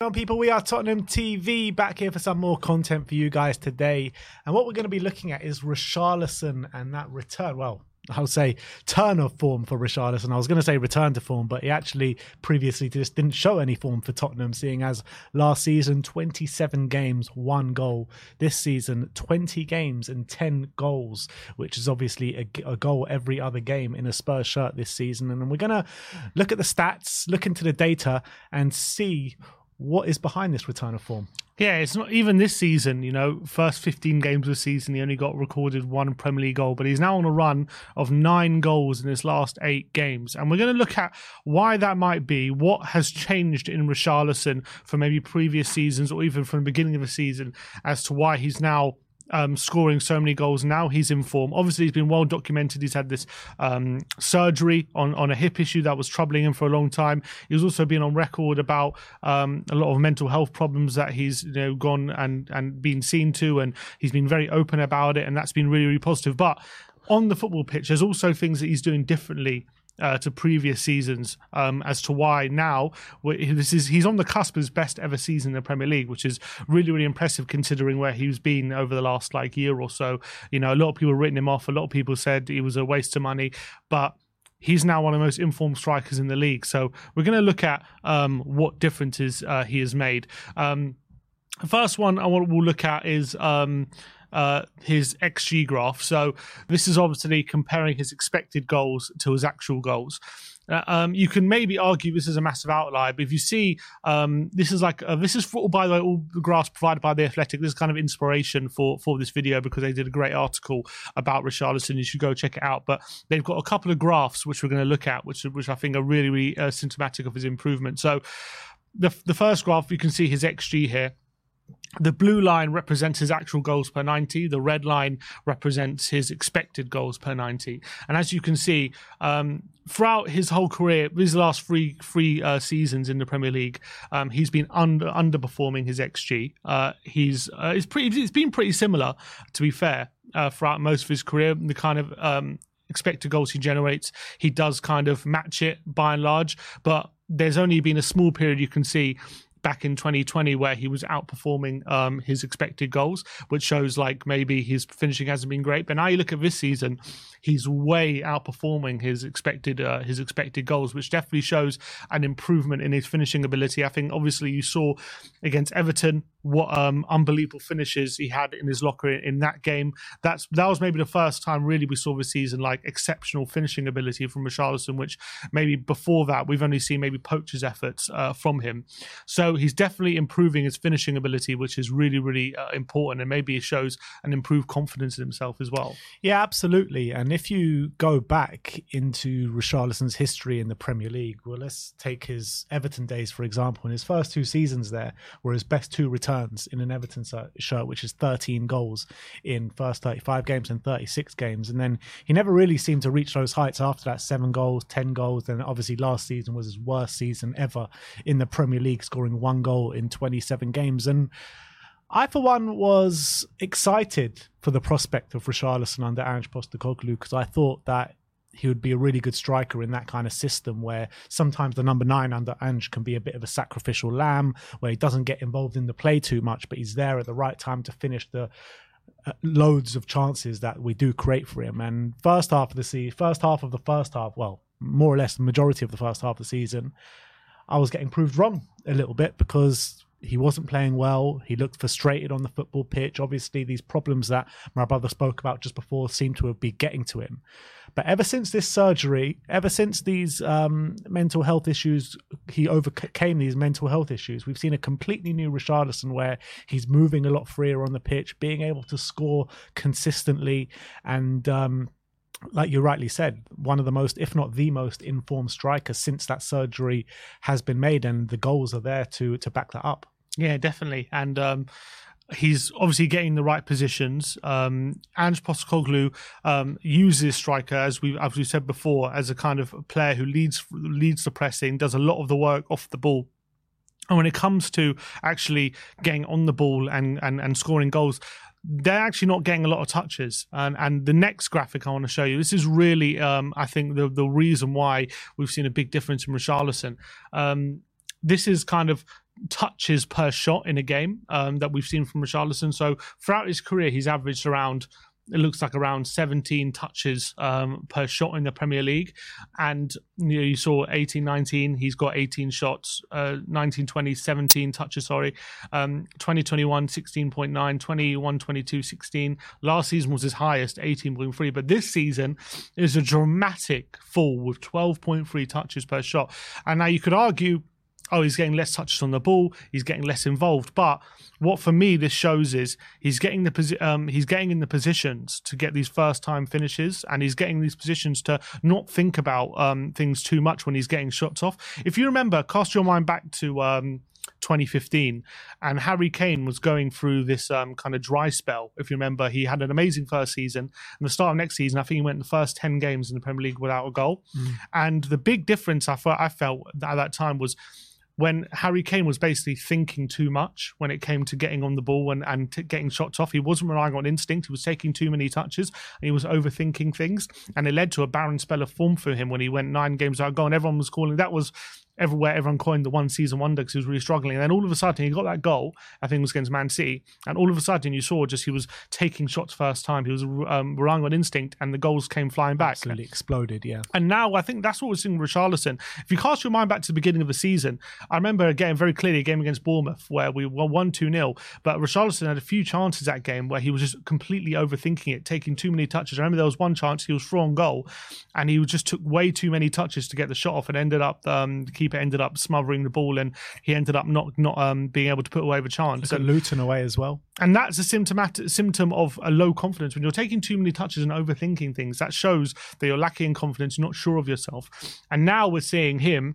On people we are tottenham tv back here for some more content for you guys today and what we're going to be looking at is Richarlison and that return well I would say turn of form for Richarlison. I was going to say return to form, but he actually previously just didn't show any form for Tottenham, seeing as last season 27 games, one goal. This season 20 games and 10 goals, which is obviously a, a goal every other game in a Spurs shirt this season. And we're going to look at the stats, look into the data, and see what is behind this return of form. Yeah, it's not even this season, you know, first 15 games of the season, he only got recorded one Premier League goal, but he's now on a run of nine goals in his last eight games. And we're going to look at why that might be, what has changed in Richarlison from maybe previous seasons or even from the beginning of the season as to why he's now um, scoring so many goals. Now he's in form. Obviously, he's been well documented. He's had this um, surgery on, on a hip issue that was troubling him for a long time. He's also been on record about um, a lot of mental health problems that he's you know gone and and been seen to, and he's been very open about it, and that's been really really positive. But on the football pitch, there's also things that he's doing differently uh, to previous seasons um, as to why now this is he's on the cusp of his best ever season in the Premier League, which is really really impressive considering where he's been over the last like year or so. You know, a lot of people written him off. A lot of people said he was a waste of money, but he's now one of the most informed strikers in the league. So we're going to look at um, what differences uh, he has made. Um, the first one I want we'll look at is um, uh, his XG graph. So this is obviously comparing his expected goals to his actual goals. Uh, um, you can maybe argue this is a massive outlier, but if you see, um, this is like uh, this is for, by the way all the graphs provided by the Athletic. This is kind of inspiration for for this video because they did a great article about Richarlison. You should go check it out. But they've got a couple of graphs which we're going to look at, which which I think are really really uh, symptomatic of his improvement. So the the first graph you can see his XG here the blue line represents his actual goals per 90 the red line represents his expected goals per 90 and as you can see um, throughout his whole career these last three three uh, seasons in the premier league um, he's been under underperforming his xg uh, he's uh, it's pretty it's been pretty similar to be fair uh, throughout most of his career. The kind of um, expected goals he generates he does kind of match it by and large. But there's only been a small period you can see back in 2020 where he was outperforming um, his expected goals, which shows like maybe his finishing hasn't been great. But now you look at this season, he's way outperforming his expected uh, his expected goals, which definitely shows an improvement in his finishing ability. I think obviously you saw against Everton what um, unbelievable finishes he had in his locker in, in, that game. That's that was maybe the first time really we saw this season like exceptional finishing ability from Richarlison, which maybe before that we've only seen maybe poachers' efforts uh, from him. So he's definitely improving his finishing ability, which is really really uh, important, and maybe it shows an improved confidence in himself as well. Yeah, absolutely. And if you go back into Richarlison's history in the Premier League, well, let's take his Everton days for example. In his first two seasons there were his best two returns in an Everton shirt, which is 13 goals in first 35 games and 36 games. And then he never really seemed to reach those heights after that seven goals, 10 goals. Then obviously last season was his worst season ever in the Premier League, scoring one goal in 27 games. And I, for one, was excited for the prospect of Richarlison under Ange Postecoglou because I thought that he would be a really good striker in that kind of system where sometimes the number nine under Ange can be a bit of a sacrificial lamb where he doesn't get involved in the play too much, but he's there at the right time to finish the uh, loads of chances that we do create for him. And first half of the season, first half of the first half, well, more or less the majority of the first half of the season, I was getting proved wrong a little bit because he wasn't playing well. He looked frustrated on the football pitch. Obviously, these problems that my brother spoke about just before seem to have been getting to him. But ever since this surgery, ever since these um, mental health issues, he overcame these mental health issues. We've seen a completely new Richarlison where he's moving a lot freer on the pitch, being able to score consistently, and um, like you rightly said, one of the most, if not the most, informed striker since that surgery has been made, and the goals are there to to back that up. Yeah, definitely, and um, he's obviously getting the right positions. Um, Ange Postecoglou um, uses striker as we as we said before as a kind of player who leads leads the pressing, does a lot of the work off the ball. And when it comes to actually getting on the ball and, and, and scoring goals, they're actually not getting a lot of touches. And and the next graphic I want to show you, this is really, um, I think, the the reason why we've seen a big difference in Richarlison. Um, this is kind of touches per shot in a game um, that we've seen from Richarlison. So throughout his career, he's averaged around it looks like around 17 touches um, per shot in the Premier League. And you, know, you saw 18 19, he's got 18 shots, uh, 19 20, 17 touches, sorry. Um, 2021, 16.9, 21 22, 16. Last season was his highest, 18.3. But this season is a dramatic fall with 12.3 touches per shot. And now you could argue oh, he's getting less touches on the ball, he's getting less involved. But what for me this shows is he's getting the posi- um, he's getting in the positions to get these first time finishes, and he's getting these positions to not think about um, things too much when he's getting shots off. If you remember, cast your mind back to. Um, 2015, and Harry Kane was going through this um, kind of dry spell. If you remember, he had an amazing first season, and the start of next season, I think he went the first ten games in the Premier League without a goal. Mm. And the big difference I, I felt at that time was when Harry Kane was basically thinking too much when it came to getting on the ball and, and t- getting shots off. He wasn't relying on instinct. He was taking too many touches and he was overthinking things. And it led to a barren spell of form for him when he went nine games without goal. And everyone was calling that was everywhere everyone coined the one season wonder because he was really struggling. And then all of a sudden he got that goal, I think it was against Man City. And all of a sudden you saw just he was taking shots first time. He was um, relying on instinct and the goals came flying back. Absolutely exploded, yeah. And now I think that's what we're seeing with Richarlison. If you cast your mind back to the beginning of the season, I remember again very clearly a game against Bournemouth where we were 1 2 0. But Richarlison had a few chances that game where he was just completely overthinking it, taking too many touches. I remember there was one chance he was through on goal and he just took way too many touches to get the shot off and ended up, um, the keeper ended up smothering the ball, and he ended up not not um, being able to put away the chance. and Luton away as well. And that's a symptomatic symptom of a low confidence. When you're taking too many touches and overthinking things, that shows that you're lacking in confidence, you're not sure of yourself. And now we're seeing him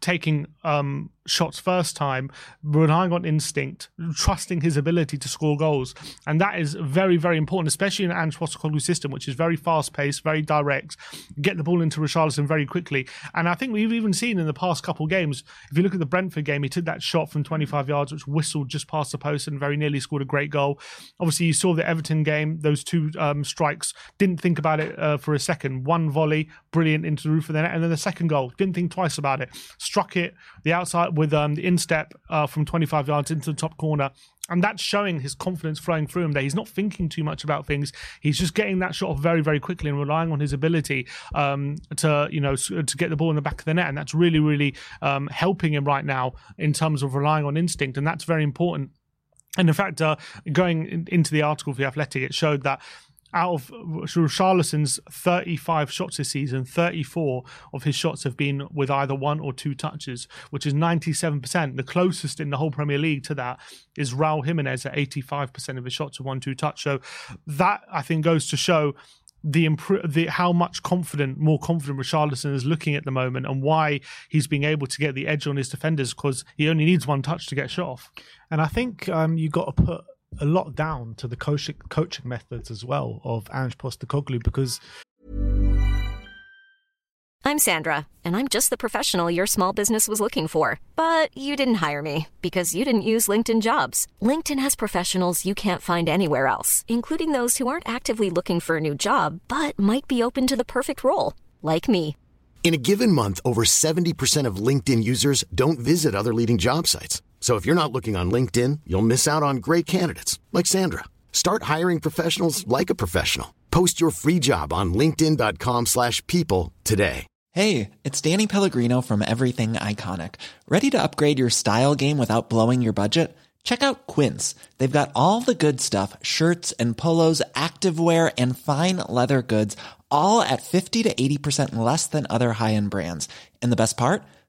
taking um, shots first time, relying on instinct, trusting his ability to score goals. And that is very, very important, especially in Ange Postecoglou's system, which is very fast paced, very direct, get the ball into Richarlison very quickly. And I think we've even seen in the past couple games, if you look at the Brentford game, he took that shot from 25 yards, which whistled just past the post and very nearly scored a great goal. Obviously, you saw the Everton game, those two um, strikes, didn't think about it uh, for a second. One volley, brilliant into the roof of the net, and then the second goal, didn't think twice about it. Struck it the outside with um, the instep uh, from 25 yards into the top corner. And that's showing his confidence flowing through him there. He's not thinking too much about things. He's just getting that shot off very, very quickly and relying on his ability um, to, you know, to get the ball in the back of the net. And that's really, really um, helping him right now in terms of relying on instinct. And that's very important. And in fact, uh, going into the article for the Athletic, it showed that out of Richarlison's 35 shots this season, 34 of his shots have been with either one or two touches, which is 97%. The closest in the whole Premier League to that is Raul Jimenez at 85% of his shots are one two touch. So that I think goes to show the, the how much confident, more confident Richarlison is looking at the moment, and why he's being able to get the edge on his defenders because he only needs one touch to get shot off. And I think um, you got to put a lot down to the coaching coaching methods as well of Ange Postecoglou because I'm Sandra and I'm just the professional your small business was looking for. But you didn't hire me because you didn't use LinkedIn jobs. LinkedIn has professionals you can't find anywhere else including those who aren't actively looking for a new job but might be open to the perfect role like me. In a given month over 70% of LinkedIn users don't visit other leading job sites so if you're not looking on LinkedIn, you'll miss out on great candidates like Sandra. Start hiring professionals like a professional. Post your free job on linkedin.com/people today. Hey, it's Danny Pellegrino from Everything Iconic. Ready to upgrade your style game without blowing your budget? Check out Quince. They've got all the good stuff shirts and polos, activewear, and fine leather goods, all at 50 to 80% less than other high end brands. And the best part?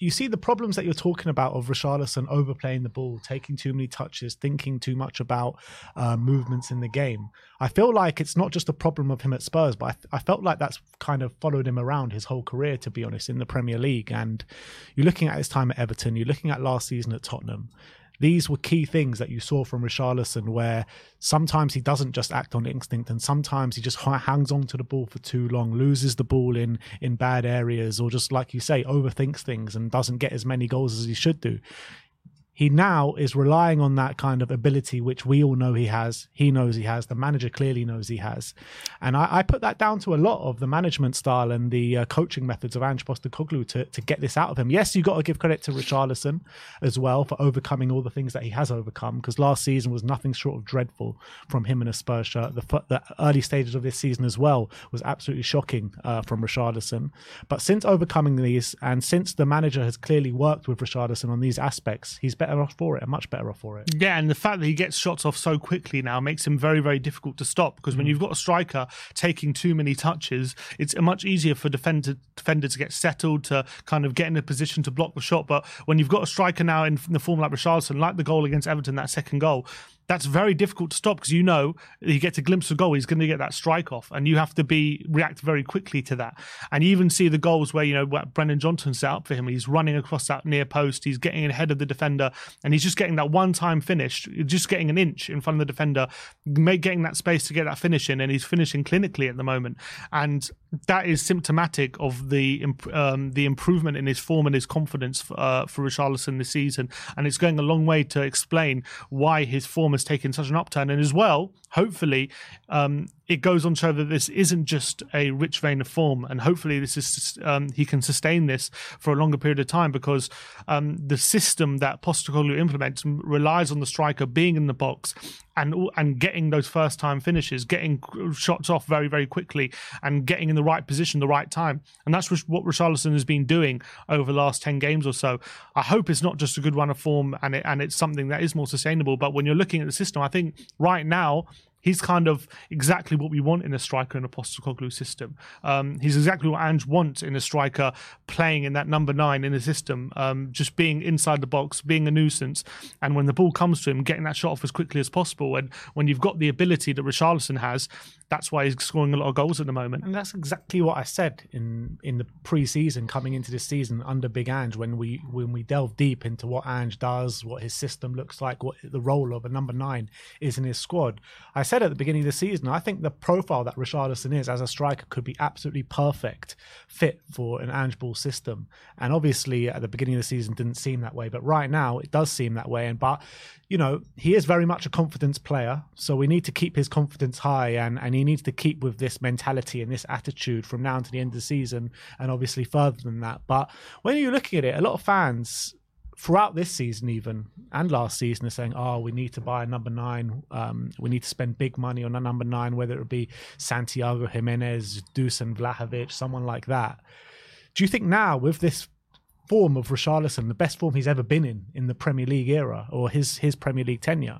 you see the problems that you're talking about of Richarlison overplaying the ball, taking too many touches, thinking too much about uh, movements in the game. I feel like it's not just a problem of him at Spurs, but I, I, felt like that's kind of followed him around his whole career, to be honest, in the Premier League. And you're looking at his time at Everton, you're looking at last season at Tottenham these were key things that you saw from Richarlison, where sometimes he doesn't just act on instinct, and sometimes he just hangs on to the ball for too long, loses the ball in in bad areas, or just like you say, overthinks things and doesn't get as many goals as he should do he now is relying on that kind of ability, which we all know he has. He knows he has. The manager clearly knows he has. And I, I put that down to a lot of the management style and the uh, coaching methods of Ange Postecoglou to, to get this out of him. Yes, you got to give credit to Richarlison as well for overcoming all the things that he has overcome because last season was nothing short of dreadful from him in a Spurs shirt. The, the early stages of this season as well was absolutely shocking uh, from Richarlison. But since overcoming these and since the manager has clearly worked with Richarlison on these aspects, he's better better off for it, much better off for it. Yeah, and the fact that he gets shots off so quickly now makes him very, very difficult to stop because mm. when you've got a striker taking too many touches, it's much easier for defender defender to get settled to kind of get in a position to block the shot. But when you've got a striker now in the form like Richarlison, like the goal against Everton, that second goal, that's very difficult to stop because you know he gets a glimpse of goal, he's going to get that strike off, and you have to be react very quickly to that. And you even see the goals where you know Brennan Johnson set up for him. He's running across that near post, he's getting ahead of the defender, and he's just getting that one time finish, just getting an inch in front of the defender, getting that space to get that finish in, and he's finishing clinically at the moment. And that is symptomatic of the um, the improvement in his form and his confidence for, uh, for Richarlison this season, and it's going a long way to explain why his form has taken such an upturn. And as well, hopefully, um, it goes on to show that this isn't just a rich vein of form, and hopefully, this is um, he can sustain this for a longer period of time because um, the system that Postecoglou implements relies on the striker being in the box and and getting those first time finishes, getting shots off very very quickly, and getting in the right position, the right time, and that's what Richarlison has been doing over the last ten games or so. I hope it's not just a good run of form, and it, and it's something that is more sustainable. But when you're looking at the system, I think right now he's kind of exactly what we want in a striker in a Postecoglou system. Um, he's exactly what Ange wants in a striker playing in that number nine in the system, um, just being inside the box, being a nuisance, and when the ball comes to him, getting that shot off as quickly as possible. And when you've got the ability that Richarlison has, that's why he's scoring a lot of goals at the moment. And that's exactly what I said in in the pre-season coming into this season under Big Ange when we when we delve deep into what Ange does, what his system looks like, what the role of a number nine is in his squad. I said at the beginning of the season, I think the profile that Richarlison is as a striker could be absolutely perfect fit for an Ange Ball system. And obviously at the beginning of the season didn't seem that way, but right now it does seem that way. And but you know, he is very much a confidence player. So we need to keep his confidence high and, and he needs to keep with this mentality and this attitude from now to the end of the season and obviously further than that. But when you're looking at it, a lot of fans throughout this season even and last season are saying, oh, we need to buy a number nine. Um, we need to spend big money on a number nine, whether it be Santiago Giménez Dusan Vlahovic, someone like that. Do you think now with this form of Richarlison, the best form he's ever been in in the Premier League era or his his Premier League tenure.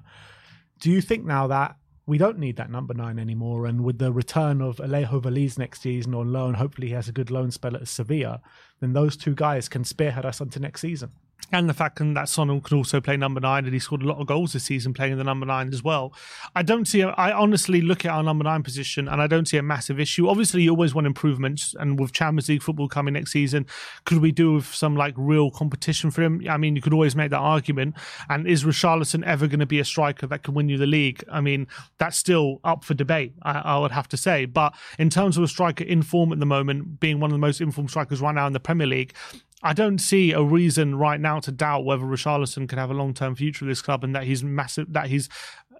Do you think now that we don't need that number nine anymore, and with the return of Alejo Veliz next season on loan, hopefully he has a good loan spell at Sevilla, then those two guys can spearhead us onto next season and the fact that Son can also play number nine, and he scored a lot of goals this season playing in the number nine as well. I don't see. I honestly look at our number nine position, and I don't see a massive issue. Obviously, you always want improvements, and with Champions League football coming next season, could we do with some like real competition for him? I mean, you could always make that argument. And is Richarlison ever going to be a striker that can win you the league? I mean, that's still up for debate. I, I would have to say, but in terms of a striker in form at the moment, being one of the most informed strikers right now in the Premier League, I don't see a reason right now to doubt whether Richarlison could have a long term future with this club and that he's massive, that he's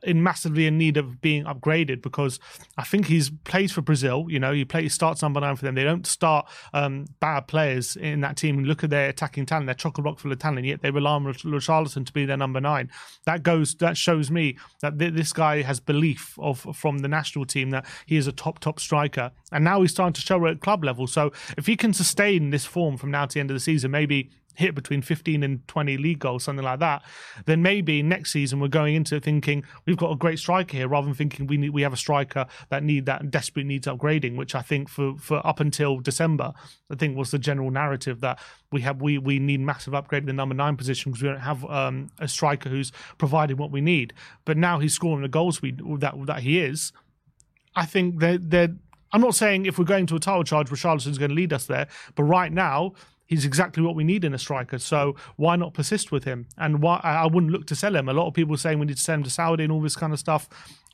in massively in need of being upgraded because I think he's plays for Brazil. You know, he plays starts number nine for them. They don't start um, bad players in that team. look at their attacking talent; they're chock a block full of talent. Yet they rely on Richarlison to be their number nine. That goes. That shows me that th- this guy has belief of from the national team that he is a top top striker, and now he's starting to show it at club level. So if he can sustain this form from now to the end of the season, maybe hit between 15 and 20 league goals, something like that, then maybe next season we're going into thinking we've got a great striker here, rather than thinking we need we have a striker that need that desperately needs upgrading, which I think for for up until December, I think was the general narrative that we have we we need massive upgrade in the number nine position because we don't have um, a striker who's providing what we need. But now he's scoring the goals we that that he is. I think that they're I'm not saying if we're going to a title charge, Richarlison's going to lead us there, but right now he's exactly what we need in a striker. So why not persist with him? And why I wouldn't look to sell him. A lot of people saying we need to send him to Saudi and all this kind of stuff.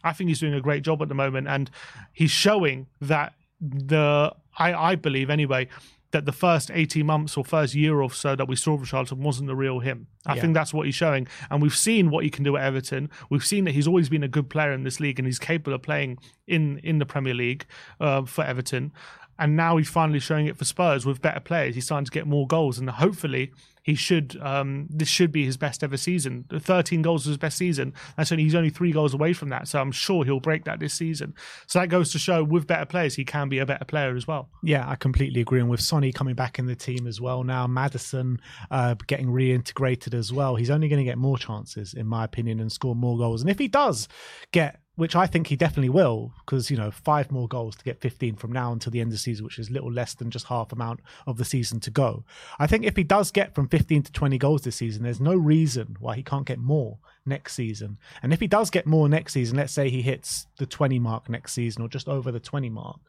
I think he's doing a great job at the moment, and he's showing that the I, I believe anyway that the first 18 months or first year or so that we saw Richarlison wasn't the real him. I yeah. think that's what he's showing. And we've seen what he can do at Everton. We've seen that he's always been a good player in this league and he's capable of playing in, in the Premier League uh, for Everton and now he's finally showing it for Spurs with better players. He's starting to get more goals, and hopefully he should. Um, this should be his best ever season. 13 goals was his best season. That's only he's only three goals away from that. So I'm sure he'll break that this season. So that goes to show with better players, he can be a better player as well. Yeah, I completely agree. And with Sonny coming back in the team as well now, Maddison uh, getting reintegrated as well, he's only going to get more chances, in my opinion, and score more goals. And if he does get which I think he definitely will, because you know five more goals to get 15 from now until the end of the season, which is little less than just half amount of the season to go. I think if he does get from 15 to 20 goals this season, there's no reason why he can't get more next season. And if he does get more next season, let's say he hits the 20 mark next season or just over the 20 mark,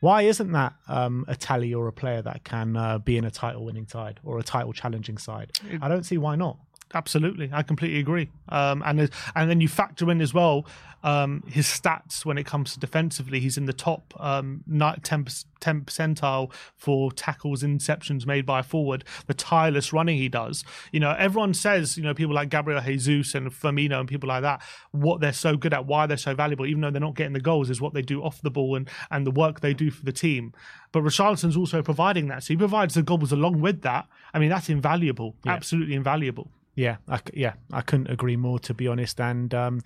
why isn't that um, a tally or a player that can uh, be in a title winning side or a title challenging side? I don't see why not. Absolutely, I completely agree. Um, and and then you factor in as well um, his stats when it comes to defensively. He's in the top um, 10, 10 percentile for tackles, interceptions made by a forward. The tireless running he does. You know, everyone says you know people like Gabriel Jesus and Firmino and people like that what they're so good at, why they're so valuable, even though they're not getting the goals, is what they do off the ball and and the work they do for the team. But Richarlison's also providing that, so he provides the goals along with that. I mean, that's invaluable, yeah. absolutely invaluable. Yeah, I, yeah, I couldn't agree more to be honest. And um,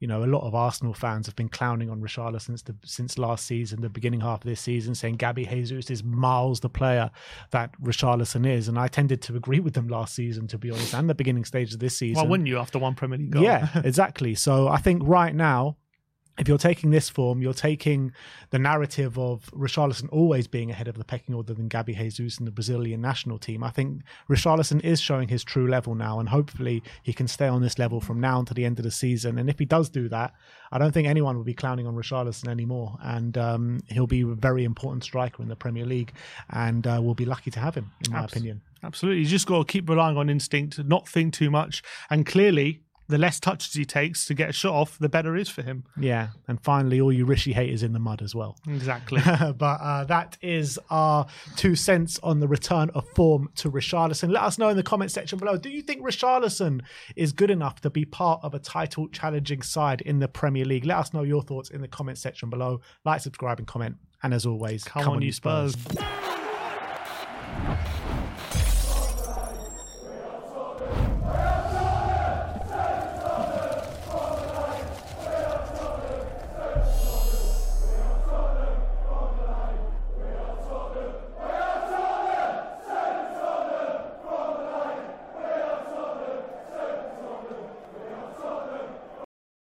you know, a lot of Arsenal fans have been clowning on Richarlison since the, since last season, the beginning half of this season, saying Gabby Jesus is miles the player that Richarlison is, and I tended to agree with them last season, to be honest, and the beginning stage of this season. Why wouldn't you after one Premier League goal? Yeah, exactly. So I think right now if you're taking this form, you're taking the narrative of Richarlison always being ahead of the pecking order than Gabby Jesus and the Brazilian national team. I think Richarlison is showing his true level now, and hopefully he can stay on this level from now until the end of the season. And if he does do that, I don't think anyone will be clowning on Richarlison anymore, and um, he'll be a very important striker in the Premier League, and uh, we'll be lucky to have him, in my opinion. Absolutely, you just got to keep relying on instinct, not think too much, and clearly the less touches he takes to get a shot off, the better it is for him. Yeah, and finally, all you Rishi haters in the mud as well. Exactly. but uh, that is our two cents on the return of form to Richarlison. Let us know in the comment section below. Do you think Richarlison is good enough to be part of a title challenging side in the Premier League? Let us know your thoughts in the comment section below. Like, subscribe, and comment. And as always, come, come on, you Spurs. Spurs.